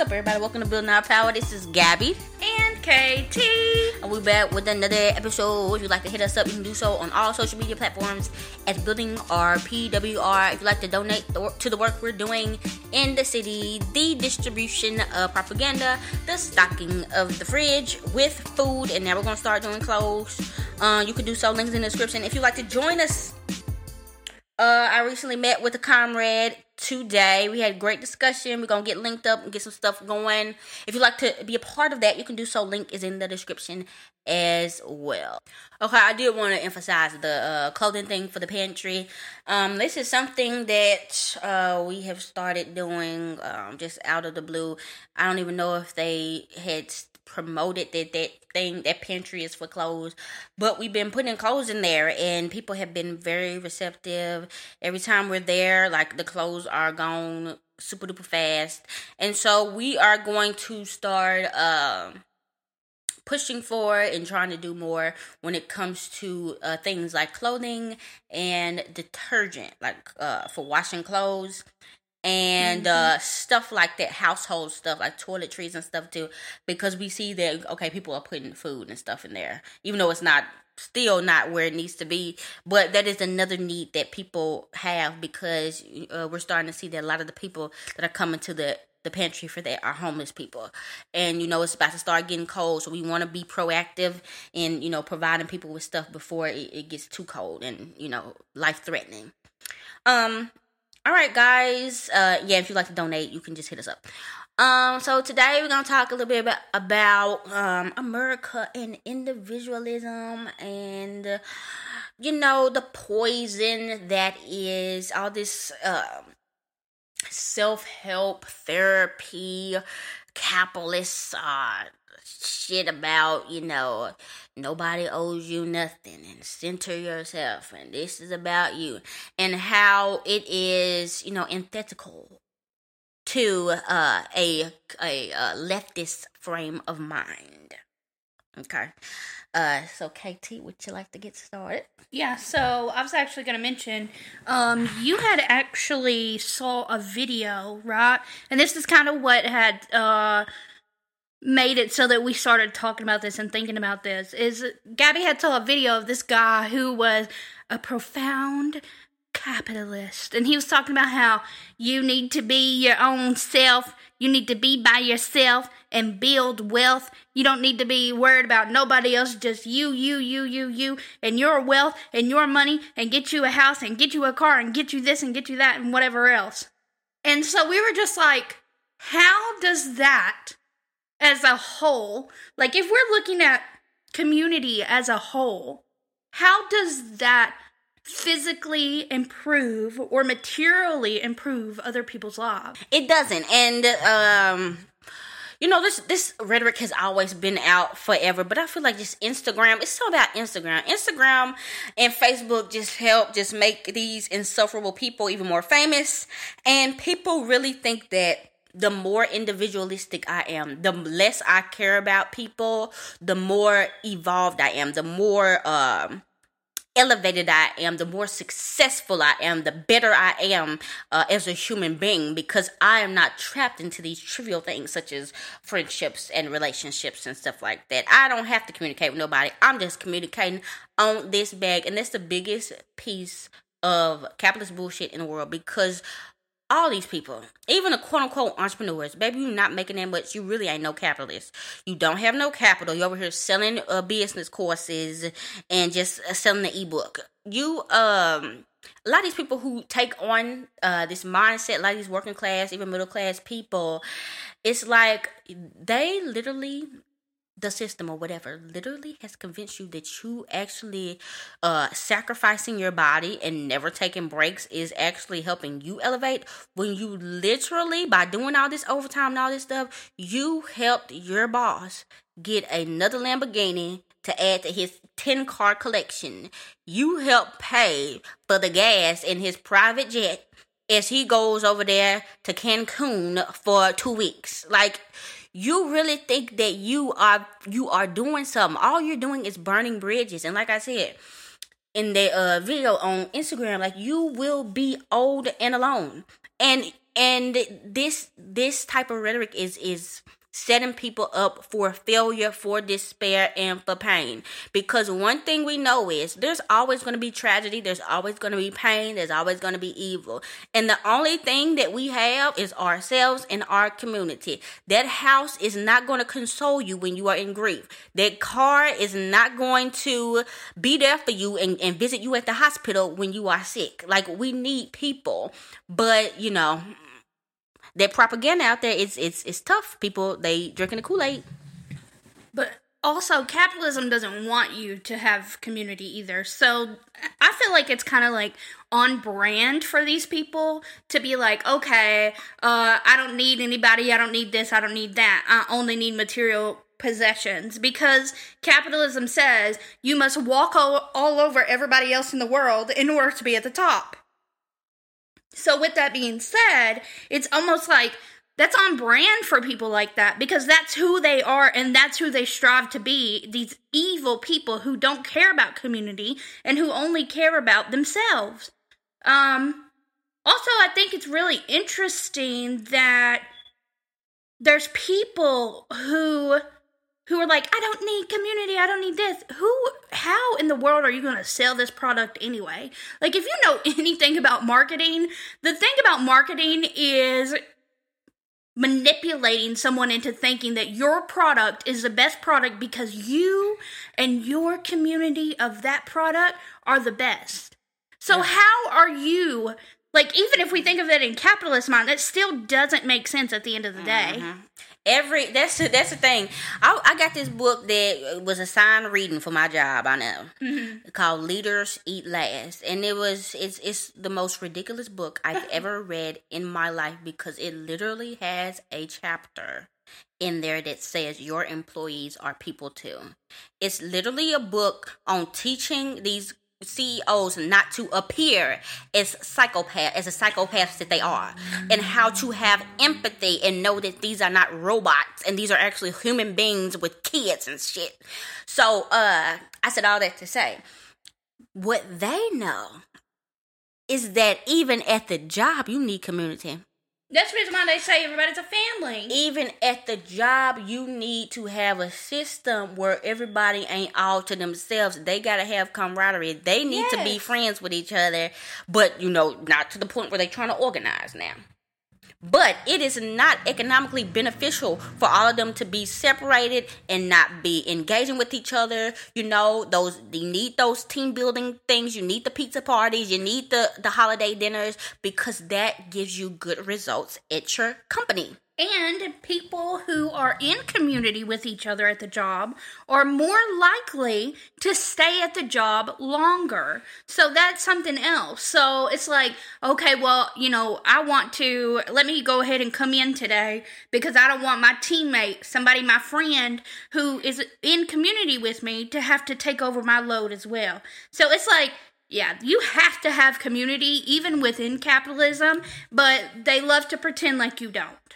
What's up, everybody? Welcome to Building Our Power. This is Gabby. And KT. And we're back with another episode. If you'd like to hit us up, you can do so on all social media platforms at Building Our PWR. If you'd like to donate to the work we're doing in the city, the distribution of propaganda, the stocking of the fridge with food, and now we're going to start doing clothes. Uh, you can do so. Links in the description. If you'd like to join us, uh, I recently met with a comrade today. We had great discussion. We're gonna get linked up and get some stuff going. If you'd like to be a part of that, you can do so. Link is in the description as well. Okay, I did want to emphasize the uh, clothing thing for the pantry. Um, this is something that uh, we have started doing um, just out of the blue. I don't even know if they had promoted that that thing that pantry is for clothes. But we've been putting clothes in there and people have been very receptive. Every time we're there like the clothes are gone super duper fast. And so we are going to start uh, pushing for and trying to do more when it comes to uh, things like clothing and detergent like uh, for washing clothes and mm-hmm. uh stuff like that household stuff like toiletries and stuff too because we see that okay people are putting food and stuff in there even though it's not still not where it needs to be but that is another need that people have because uh, we're starting to see that a lot of the people that are coming to the the pantry for that are homeless people and you know it's about to start getting cold so we want to be proactive in you know providing people with stuff before it, it gets too cold and you know life threatening um all right, guys. Uh, yeah, if you'd like to donate, you can just hit us up. Um, so today we're gonna talk a little bit about, about um America and individualism and you know the poison that is all this um self help therapy, capitalist uh shit about, you know, nobody owes you nothing and center yourself and this is about you and how it is, you know, antithetical to uh, a a leftist frame of mind. Okay. Uh, so KT, would you like to get started? Yeah, so I was actually going to mention, um, you had actually saw a video, right? And this is kind of what had uh made it so that we started talking about this and thinking about this is Gabby had saw a video of this guy who was a profound capitalist. And he was talking about how you need to be your own self. You need to be by yourself and build wealth. You don't need to be worried about nobody else just you you you you you and your wealth and your money and get you a house and get you a car and get you this and get you that and whatever else. And so we were just like how does that as a whole, like if we're looking at community as a whole, how does that physically improve or materially improve other people's lives? It doesn't. And um you know this this rhetoric has always been out forever but i feel like just instagram it's so about instagram instagram and facebook just help just make these insufferable people even more famous and people really think that the more individualistic I am, the less I care about people, the more evolved I am, the more um, elevated I am, the more successful I am, the better I am uh, as a human being because I am not trapped into these trivial things such as friendships and relationships and stuff like that. I don't have to communicate with nobody. I'm just communicating on this bag, and that's the biggest piece of capitalist bullshit in the world because all these people, even the quote unquote entrepreneurs, baby, you're not making that much. You really ain't no capitalist. You don't have no capital. You're over here selling uh, business courses and just uh, selling the ebook. You, um, a lot of these people who take on uh, this mindset, a lot of these working class, even middle class people, it's like they literally the system or whatever literally has convinced you that you actually uh sacrificing your body and never taking breaks is actually helping you elevate. When you literally by doing all this overtime and all this stuff you helped your boss get another lamborghini to add to his 10 car collection. You helped pay for the gas in his private jet as he goes over there to cancun for two weeks. Like you really think that you are you are doing something. All you're doing is burning bridges. And like i said in the uh, video on instagram like you will be old and alone. And and this this type of rhetoric is is setting people up for failure, for despair, and for pain. Because one thing we know is there's always going to be tragedy, there's always going to be pain, there's always going to be evil. And the only thing that we have is ourselves and our community. That house is not going to console you when you are in grief. That car is not going to be there for you and, and visit you at the hospital when you are sick. Like, we need people. But, you know, that propaganda out there it's it's it's tough. People they drinking the Kool Aid. But also, capitalism doesn't want you to have community either. So I feel like it's kind of like on brand for these people to be like, okay, uh, I don't need anybody. I don't need this. I don't need that. I only need material possessions because capitalism says you must walk all, all over everybody else in the world in order to be at the top. So, with that being said, it's almost like that's on brand for people like that because that's who they are and that's who they strive to be these evil people who don't care about community and who only care about themselves. Um, also, I think it's really interesting that there's people who who are like, I don't need community, I don't need this. Who, how in the world are you going to sell this product anyway? Like, if you know anything about marketing, the thing about marketing is manipulating someone into thinking that your product is the best product because you and your community of that product are the best. So, yeah. how are you like even if we think of it in capitalist mind, that still doesn't make sense at the end of the day. Mm-hmm every that's that's the thing. I, I got this book that was assigned reading for my job. I know mm-hmm. called Leaders Eat Last, and it was it's it's the most ridiculous book I've ever read in my life because it literally has a chapter in there that says your employees are people too. It's literally a book on teaching these CEOs not to appear as psychopath as a psychopaths that they are and how to have empathy and know that these are not robots and these are actually human beings with kids and shit. So uh I said all that to say what they know is that even at the job you need community. That's the reason why they say everybody's a family. Even at the job, you need to have a system where everybody ain't all to themselves. They gotta have camaraderie. They need yes. to be friends with each other, but you know, not to the point where they're trying to organize now. But it is not economically beneficial for all of them to be separated and not be engaging with each other. You know, those you need those team building things. You need the pizza parties. You need the the holiday dinners because that gives you good results at your company. And people who are in community with each other at the job are more likely to stay at the job longer. So that's something else. So it's like, okay, well, you know, I want to, let me go ahead and come in today because I don't want my teammate, somebody, my friend who is in community with me to have to take over my load as well. So it's like, yeah, you have to have community even within capitalism, but they love to pretend like you don't.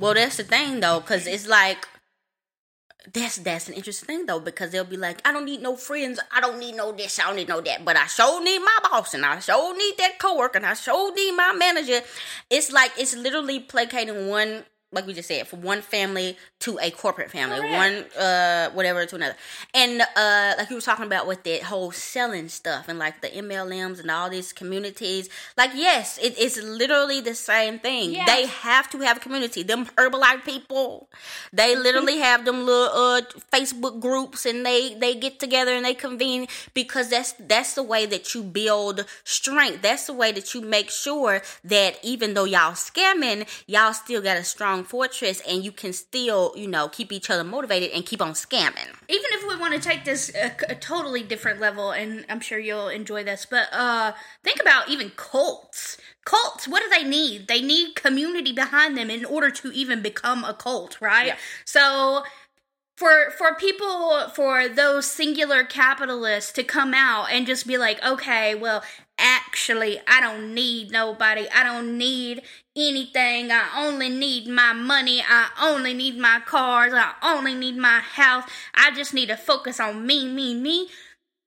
Well, that's the thing though, because it's like that's that's an interesting thing though, because they'll be like, I don't need no friends, I don't need no this, I don't need no that, but I sure need my boss and I sure need that coworker and I sure need my manager. It's like it's literally placating one like we just said, from one family to a corporate family, Correct. one uh whatever to another. And uh like you were talking about with that whole selling stuff and like the MLMs and all these communities. Like yes, it is literally the same thing. Yes. They have to have a community. Them Herbalife people, they literally have them little uh Facebook groups and they they get together and they convene because that's that's the way that you build strength. That's the way that you make sure that even though y'all scamming, y'all still got a strong fortress and you can still, you know, keep each other motivated and keep on scamming. Even if we want to take this a, a totally different level, and I'm sure you'll enjoy this, but uh, think about even cults. Cults, what do they need? They need community behind them in order to even become a cult, right? Yeah. So for for people for those singular capitalists to come out and just be like okay well actually i don't need nobody. I don't need anything. I only need my money. I only need my cars. I only need my house. I just need to focus on me me me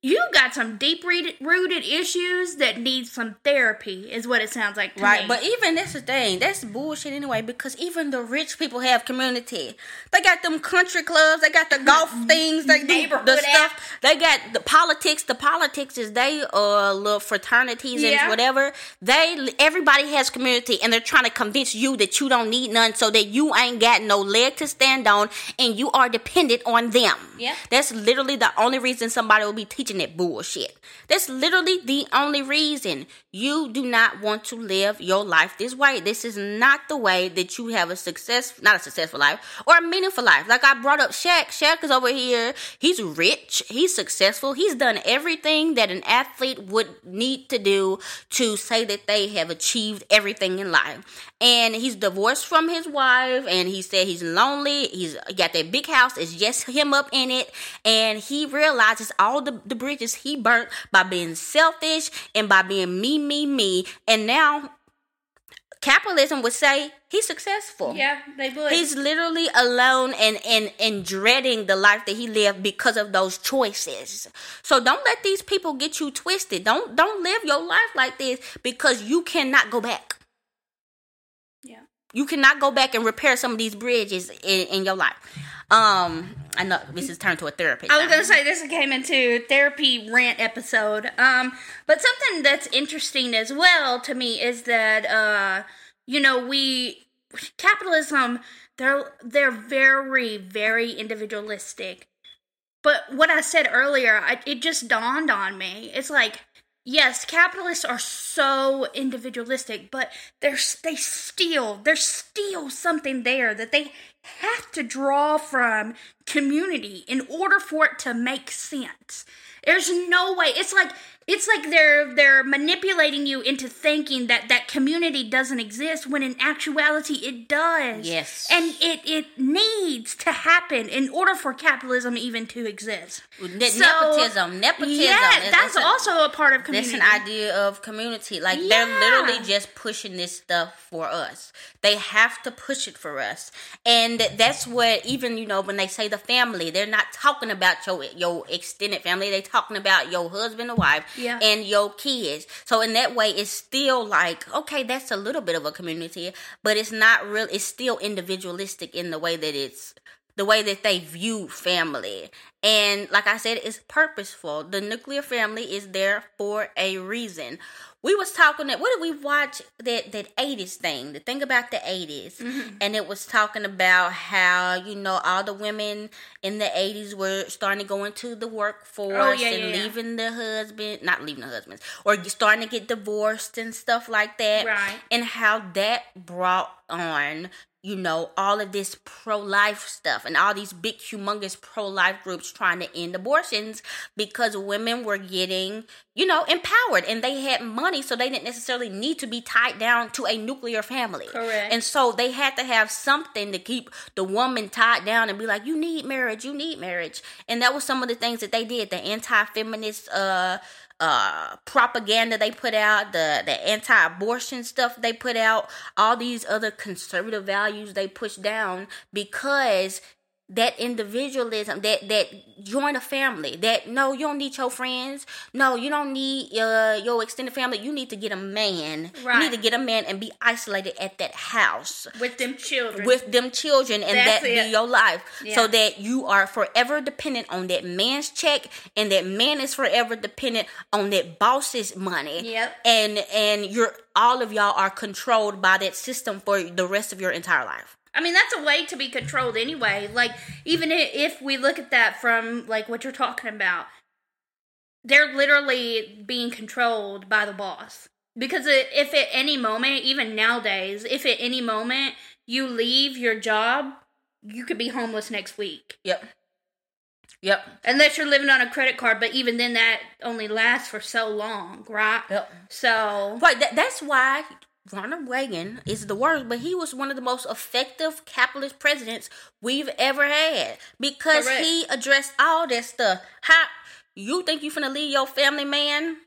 you got some deep rooted issues that need some therapy is what it sounds like right me. but even that's the thing that's bullshit anyway because even the rich people have community. They got them country clubs they got the golf things they do the stuff. they got the politics the politics is they uh little fraternities yeah. and whatever. They everybody has community and they're trying to convince you that you don't need none so that you ain't got no leg to stand on and you are dependent on them. Yeah. That's literally the only reason somebody will be teaching that bullshit. That's literally the only reason you do not want to live your life this way. This is not the way that you have a success, not a successful life, or a meaningful life. Like I brought up Shaq. Shaq is over here. He's rich. He's successful. He's done everything that an athlete would need to do to say that they have achieved everything in life. And he's divorced from his wife, and he said he's lonely. He's got that big house. It's just him up in it, and he realizes all the, the bridges he burnt by being selfish and by being me, me, me. And now capitalism would say he's successful. Yeah, they would. He's literally alone and, and, and dreading the life that he lived because of those choices. So don't let these people get you twisted. Don't don't live your life like this because you cannot go back. Yeah. You cannot go back and repair some of these bridges in, in your life. Um, I know this is turned to a therapy. I was gonna say this came into therapy rant episode. Um, but something that's interesting as well to me is that uh, you know, we capitalism they're they're very very individualistic. But what I said earlier, I, it just dawned on me. It's like yes, capitalists are so individualistic, but there's they steal there's still something there that they have to draw from community in order for it to make sense. There's no way. It's like it's like they're they're manipulating you into thinking that that community doesn't exist when in actuality it does. Yes. And it it needs to happen in order for capitalism even to exist. Ne- so, nepotism, nepotism. Yeah, that's, also a part of community. That's an idea of community. Like yeah. they're literally just pushing this stuff for us. They have to push it for us. And that's what even you know when they say the family, they're not talking about your your extended family. They're talking about your husband or wife yeah. and your kids. So in that way, it's still like okay, that's a little bit of a community, but it's not real. It's still individualistic in the way that it's the way that they view family. And like I said, it's purposeful. The nuclear family is there for a reason we was talking that what did we watch that that 80s thing the thing about the 80s mm-hmm. and it was talking about how you know all the women in the 80s were starting to go into the workforce oh, yeah, and yeah, leaving yeah. the husband not leaving the husbands or starting to get divorced and stuff like that right and how that brought on you know, all of this pro life stuff and all these big, humongous pro life groups trying to end abortions because women were getting, you know, empowered and they had money, so they didn't necessarily need to be tied down to a nuclear family. Correct. And so they had to have something to keep the woman tied down and be like, you need marriage, you need marriage. And that was some of the things that they did. The anti feminist, uh, uh, propaganda they put out, the the anti-abortion stuff they put out, all these other conservative values they push down because that individualism, that that join a family. That no, you don't need your friends. No, you don't need uh, your extended family. You need to get a man. Right. You need to get a man and be isolated at that house with them children. With them children, and That's that it. be your life, yeah. so that you are forever dependent on that man's check, and that man is forever dependent on that boss's money. Yep. And and you're all of y'all are controlled by that system for the rest of your entire life. I mean, that's a way to be controlled anyway. Like, even if we look at that from, like, what you're talking about, they're literally being controlled by the boss. Because if at any moment, even nowadays, if at any moment you leave your job, you could be homeless next week. Yep. Yep. Unless you're living on a credit card, but even then, that only lasts for so long, right? Yep. So. Right. That, that's why Ronald Reagan is the worst, but he was one of the most effective capitalist presidents we've ever had because Correct. he addressed all that stuff. How you think you finna leave your family man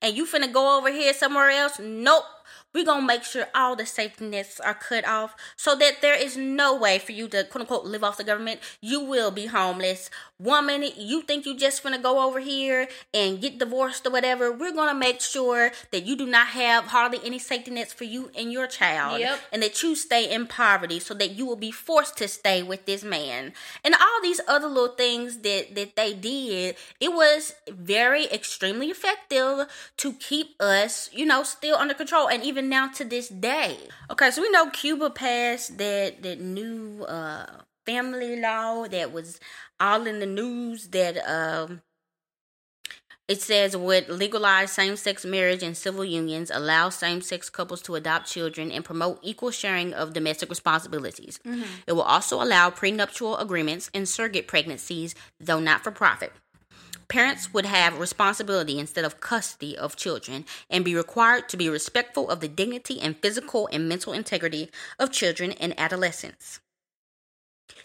and you finna go over here somewhere else? Nope. We're gonna make sure all the safety nets are cut off so that there is no way for you to quote unquote live off the government. You will be homeless. One minute you think you just gonna go over here and get divorced or whatever. We're gonna make sure that you do not have hardly any safety nets for you and your child. Yep. And that you stay in poverty so that you will be forced to stay with this man. And all these other little things that, that they did, it was very extremely effective to keep us, you know, still under control. And even now to this day. Okay, so we know Cuba passed that that new uh family law that was all in the news that um it says would legalize same-sex marriage and civil unions, allow same-sex couples to adopt children, and promote equal sharing of domestic responsibilities. Mm-hmm. It will also allow prenuptial agreements and surrogate pregnancies, though not for profit. Parents would have responsibility instead of custody of children and be required to be respectful of the dignity and physical and mental integrity of children and adolescents.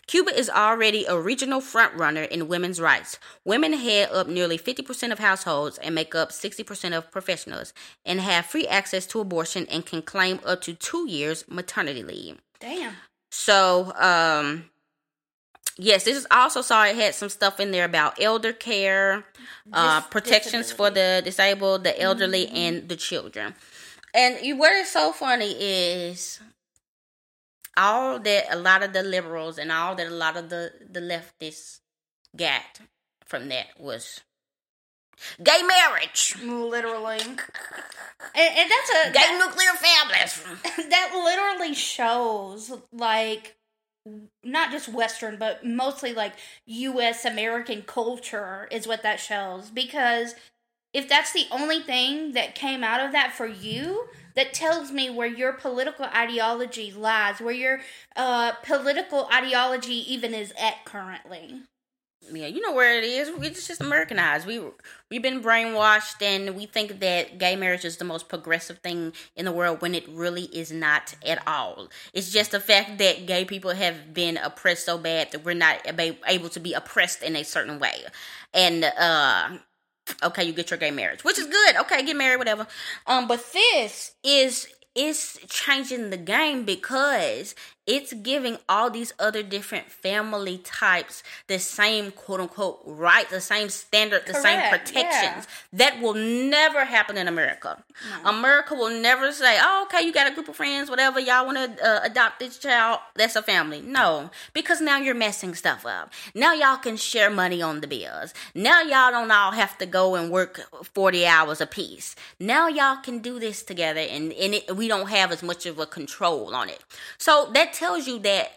Cuba is already a regional frontrunner in women's rights. Women head up nearly 50% of households and make up 60% of professionals and have free access to abortion and can claim up to two years maternity leave. Damn. So, um, yes, this is also saw it had some stuff in there about elder care, uh, protections for the disabled, the elderly, mm-hmm. and the children. And you, what is so funny is all that a lot of the liberals and all that a lot of the the leftists got from that was gay marriage, literally, and, and that's a gay that, nuclear families. That literally shows like not just Western, but mostly like U.S. American culture is what that shows. Because if that's the only thing that came out of that for you, that tells me where your political ideology lies, where your uh, political ideology even is at currently. Yeah, you know where it is. Just just Americanized. We we've been brainwashed, and we think that gay marriage is the most progressive thing in the world when it really is not at all. It's just the fact that gay people have been oppressed so bad that we're not able to be oppressed in a certain way, and uh okay, you get your gay marriage, which is good. Okay, get married, whatever. Um, but this is is changing the game because it's giving all these other different family types the same quote unquote right, the same standard, the Correct, same protections. Yeah. That will never happen in America. No. America will never say, oh, okay, you got a group of friends, whatever, y'all want to uh, adopt this child, that's a family. No, because now you're messing stuff up. Now y'all can share money on the bills. Now y'all don't all have to go and work 40 hours a piece. Now y'all can do this together and, and it, we don't have as much of a control on it. So that tells you that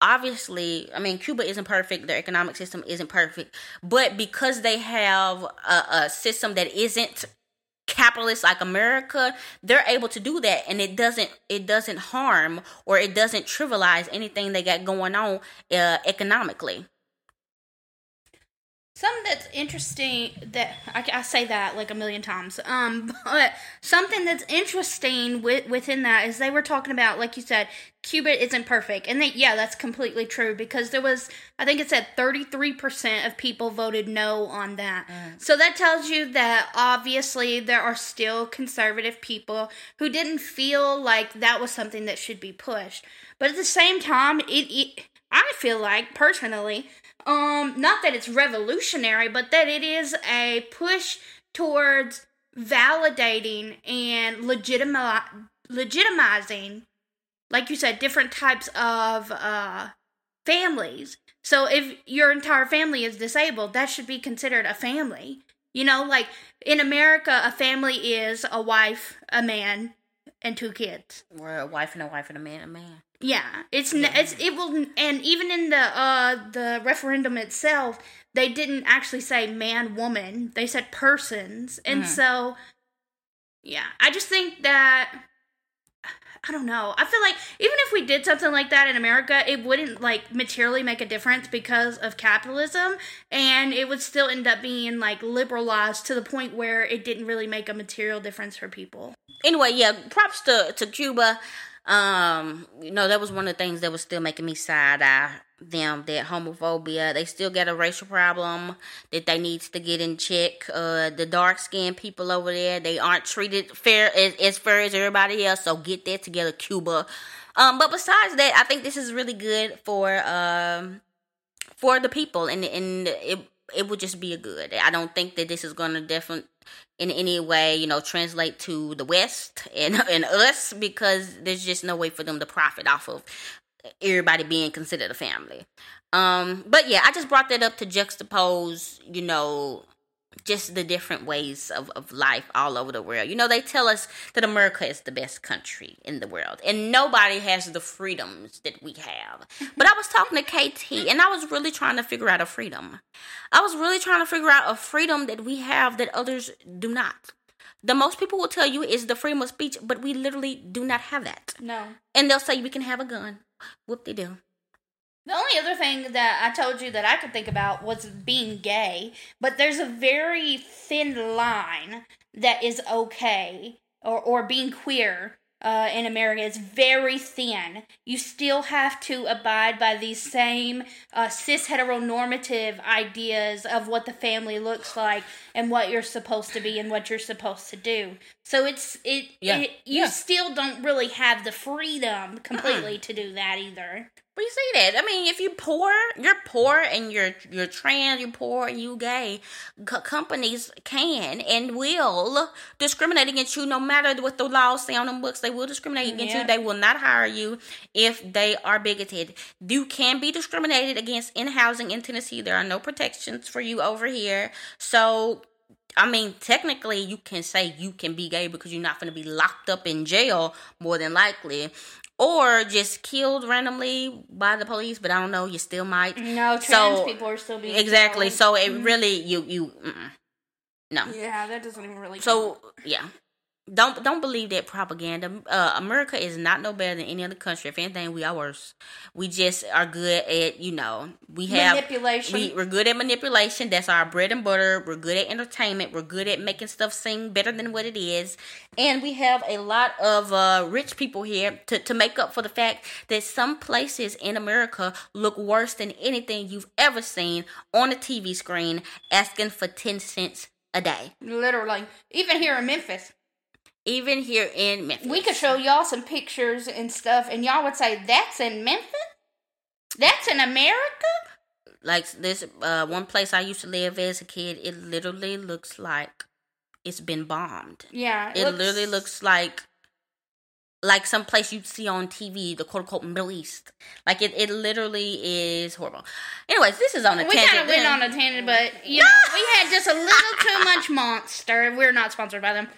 obviously, I mean, Cuba isn't perfect. Their economic system isn't perfect. But because they have a, a system that isn't capitalist like America, they're able to do that and it doesn't it doesn't harm or it doesn't trivialize anything they got going on uh, economically. Something that's interesting that I, I, say that like a million times. Um, but something that's interesting with, within that is they were talking about, like you said, Cuba isn't perfect, and they, yeah, that's completely true because there was, I think it said thirty three percent of people voted no on that. Mm. So that tells you that obviously there are still conservative people who didn't feel like that was something that should be pushed. But at the same time, it, it I feel like personally um not that it's revolutionary but that it is a push towards validating and legitimi- legitimizing like you said different types of uh families. So if your entire family is disabled that should be considered a family. You know like in america a family is a wife a man and two kids. Or a wife and a wife and a man a man yeah, it's it's it will, and even in the uh the referendum itself, they didn't actually say man woman. They said persons, and mm-hmm. so yeah, I just think that I don't know. I feel like even if we did something like that in America, it wouldn't like materially make a difference because of capitalism, and it would still end up being like liberalized to the point where it didn't really make a material difference for people. Anyway, yeah, props to to Cuba Um, you know, that was one of the things that was still making me side eye them that homophobia. They still got a racial problem that they needs to get in check. Uh the dark skinned people over there they aren't treated fair as, as fair as everybody else so get that together cuba. Um but besides that i think this is really good for um for the people and and it it would just be a good. I don't think that this is gonna definitely in any way, you know, translate to the West and and us because there's just no way for them to profit off of everybody being considered a family. Um, but yeah, I just brought that up to juxtapose, you know, just the different ways of, of life all over the world. You know, they tell us that America is the best country in the world, and nobody has the freedoms that we have. But I was talking to KT, and I was really trying to figure out a freedom. I was really trying to figure out a freedom that we have that others do not. The most people will tell you is the freedom of speech, but we literally do not have that. No. And they'll say we can have a gun. Whoop de do. The only other thing that I told you that I could think about was being gay, but there's a very thin line that is okay, or, or being queer uh, in America is very thin. You still have to abide by these same uh, cis heteronormative ideas of what the family looks like and what you're supposed to be and what you're supposed to do. So it's it, Yeah. it you Yeah. still don't really have the freedom completely to do that either. You see that? I mean, if you poor, you're poor, and you're you're trans, you're poor, and you gay. C- companies can and will discriminate against you, no matter what the laws say on them books. They will discriminate against Yeah. you. They will not hire you if they are bigoted. You can be discriminated against in housing in Tennessee. There are no protections for you over here. So I mean, technically, you can say you can be gay because you're not going to be locked up in jail, more than likely, or just killed randomly by the police. But I don't know. You still might. No, trans So, people are still being Exactly. killed. So it mm-hmm. really you you mm-mm. no. yeah, that doesn't even really. So yeah. Don't don't believe that propaganda. Uh, America is not no better than any other country. If anything, we are worse. We just are good at you know we have Manipulation. We, we're good at manipulation. That's our bread and butter. We're good at entertainment. We're good at making stuff seem better than what it is. And we have a lot of uh, rich people here to, to make up for the fact that some places in America look worse than anything you've ever seen on a TV screen asking for 10 cents a day. Literally, even here in Memphis, Even here in Memphis. we could show y'all some pictures and stuff, and y'all would say, "That's in Memphis. That's in America." like this uh, one place I used to live as a kid, it literally looks like it's been bombed. Yeah, It literally looks like like some place you'd see on TV, the quote unquote Middle East. Like it, it literally is horrible. Anyways, this is on a We tangent. kind of went on a tangent, but you know, we had just a little too much Monster. We're not sponsored by them.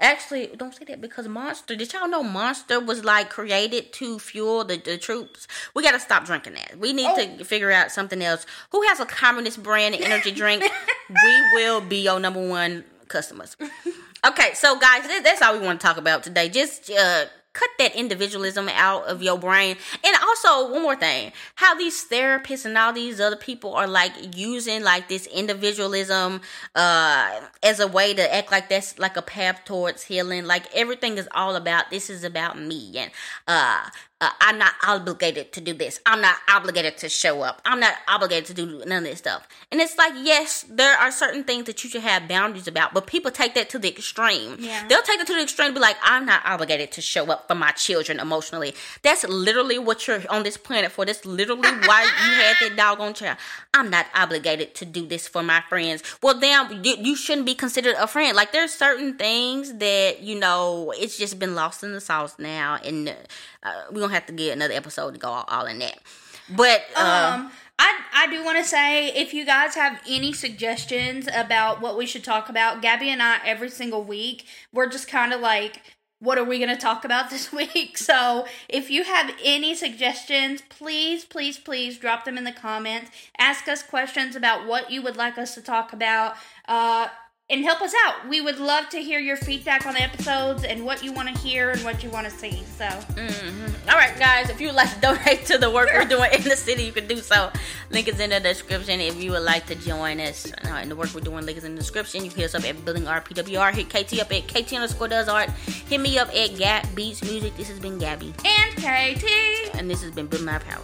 Actually, don't say that because Monster. Did y'all know Monster was like created to fuel the, the troops? We got to stop drinking that. We need to figure out something else. Who has a communist brand energy drink? we will be your number one customers. Okay, so guys, that's all we want to talk about today. Just uh, cut that individualism out of your brain. And also, one more thing how these therapists and all these other people are like using like this individualism uh, as a way to act like that's like a path towards healing. Like everything is all about this is about me. And uh, uh, I'm not obligated to do this. I'm not obligated to show up. I'm not obligated to do none of this stuff. And it's like, yes, there are certain things that you should have boundaries about, but people take that to the extreme. Yeah. They'll take it to the extreme and be like, I'm not obligated to show up for my children emotionally. That's literally what you're on this planet for. That's literally why you had that doggone child. I'm not obligated to do this for my friends. Well, damn, you, you shouldn't be considered a friend. Like, there's certain things that, you know, it's just been lost in the sauce now. And uh, we're to have to get another episode to go all, all in that. But, uh, Um, I I do want to say if you guys have any suggestions about what we should talk about, Gabby and I every single week we're just kind of like. What are we going to talk about this week? So, if you have any suggestions, please, please, please drop them in the comments. Ask us questions about what you would like us to talk about. Uh, and help us out. We would love to hear your feedback on the episodes and what you want to hear and what you want to see. So, mm-hmm. All right, guys, if you would like to donate to the work we're doing in the city, you can do so. Link is in the description. If you would like to join us uh, in the work we're doing, link is in the description. You can hit us up at Building Our PWR. Hit KT up at KT underscore does art. Hit me up at Gab Beats Music. This has been Gabby. And KT. And this has been Building Our Power.